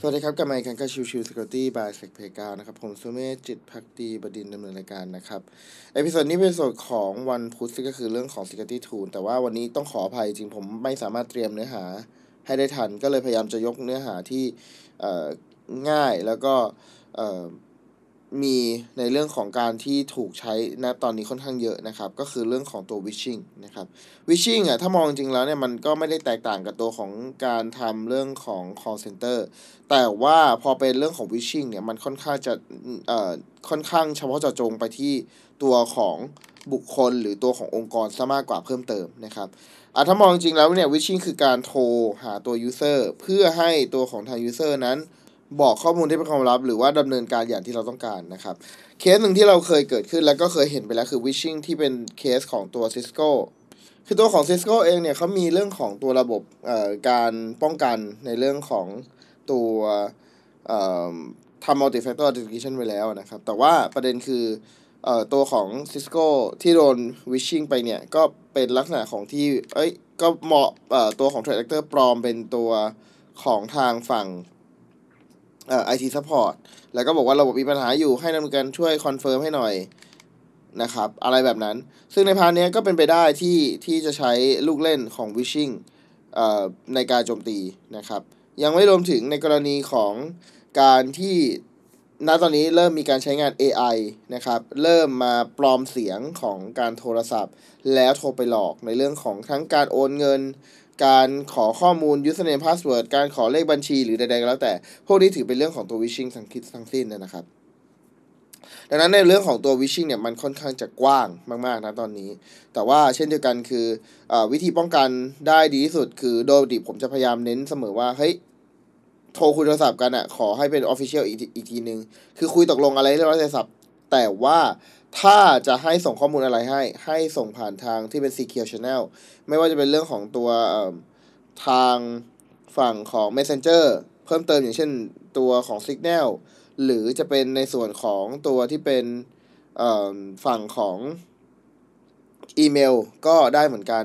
สวัสดีครับกลับมาอีกครั้งกับ Chill Chill Security by SecPlayground นะครับ ผมสุเมธจิตภักดีบดินทร์ดำเนินรายการนะครับ episode นี้เป็นส่วนของวันพุธซึ่งก็คือเรื่องของ Security Tool แต่ว่าวันนี้ต้องขออภัยจริงผมไม่สามารถเตรียมเนื้อหาให้ได้ทัน ก็เลยพยายามจะยกเนื้อหาที่ง่ายแล้วก็ มีในเรื่องของการที่ถูกใช้ณตอนนี้ค่อนข้างเยอะนะครับ ก็คือเรื่องของตัว vishing นะครับ wishing อะถ้ามองจริงแล้วเนี่ยมันก็ไม่ได้แตกต่างกับตัวของการทำเรื่องของ call center แต่ว่าพอเป็นเรื่องของ wishing เนี่ยมันค่อนข้างจะเอ่อค่อนข้างเฉพาะเจาะจงไปที่ตัวของบุคคลหรือตัวขององค์กรซะมากกว่าเพิ่มเติมนะครับอะถ้ามองจริงแล้วเนี่ย wishing คือการโทรหาตัว user เพื่อให้ตัวของทาง user นั้น บอกข้อมูลที่เป็นความลับ หรือว่าดำเนินการอย่างที่เราต้องการนะครับ เคสหนึ่งที่เราเคยเกิดขึ้นแล้วก็เคยเห็นไปแล้วคือ wishing ที่เป็นเคสของตัว Cisco คือตัวของ Cisco เองเนี่ยเขามีเรื่องของตัวระบบการป้องกันในเรื่องของตัวทำ multi factor authentication ไว้แล้วนะครับ แต่ว่าประเด็นคืออตัวของ Cisco ที่โดน vishing ไปเนี่ย ก็เป็นลักษณะของที่ เอ้ย ก็เหมาะตัวของ threat actor ปลอมเป็นตัวของทางฝั่ง เอ่อ IT support แล้วก็บอกว่าระบบมีปัญหาอยู่ให้ดำเนินการช่วย confirm ให้หน่อยนะครับอะไรแบบนั้น ซึ่งในพาร์ทเนี้ยก็เป็นไปได้ที่ที่จะใช้ลูกเล่นของวิชิ่งเอ่อในการโจมตีนะครับ ยังไม่รวมถึงในกรณีของการที่ ณตอนนี้เริ่มมีการใช้งาน AI นะครับ เริ่มมาปลอมเสียงของการโทรศัพท์ แล้วโทรไปหลอกในเรื่องของทั้งการโอนเงิน การขอข้อมูล username password การขอเลขบัญชีหรือใดๆก็แล้วแต่ พวกนี้ถือเป็นเรื่องของตัว wishing ทั้งคิดทั้งสิ้นนะครับ ดังนั้นในเรื่องของตัว wishing เนี่ยมันค่อนข้างจะกว้างมากๆนะตอนนี้ แต่ว่าเช่นเดียวกันคืออวิธีป้องกันได้ดีที่สุดคือโดยปกติผมจะพยายามเน้นเสมอว่าเฮ้ย โทรคุยโทรศัพท์กันอะขอให้เป็น official อีกทีอีกทีนึง คือคุยตกลงอะไรเรียบร้อยโทรศัพท์ แต่ว่าถ้าจะให้ส่งข้อมูลอะไรให้ ให้ส่งผ่านทางที่เป็น secure channel ไม่ว่าจะเป็นเรื่องของตัวทางฝั่งของ messenger เพิ่มเติมอย่างเช่นตัวของ Signal หรือจะเป็นในส่วนของตัวที่เป็นฝั่งของอีเมลก็ได้เหมือนกัน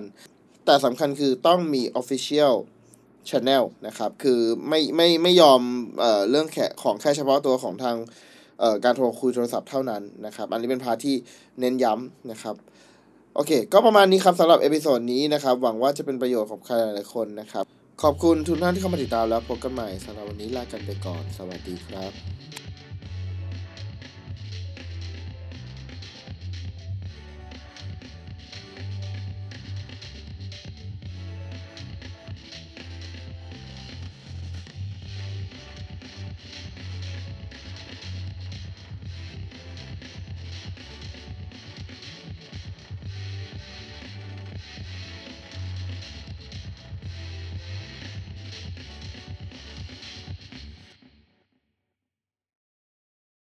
แต่สำคัญคือต้องมี official channel นะครับ คือไม่ไม่ไม่ยอมเอ่อเรื่องแค่ของแค่เฉพาะตัวของทางเอ่อการโทรคุยโทรศัพท์เท่านั้นนะครับ อันนี้เป็น part ที่เน้นย้ำนะครับโอเค ก็ประมาณนี้ครับสำหรับ episode นี้นะครับ หวังว่าจะเป็นประโยชน์กับใครหลายๆคนนะครับ ขอบคุณทุกท่านที่เข้ามาติดตามแล้วพบกันใหม่สำหรับวันนี้ลากันไปก่อน สวัสดีครับ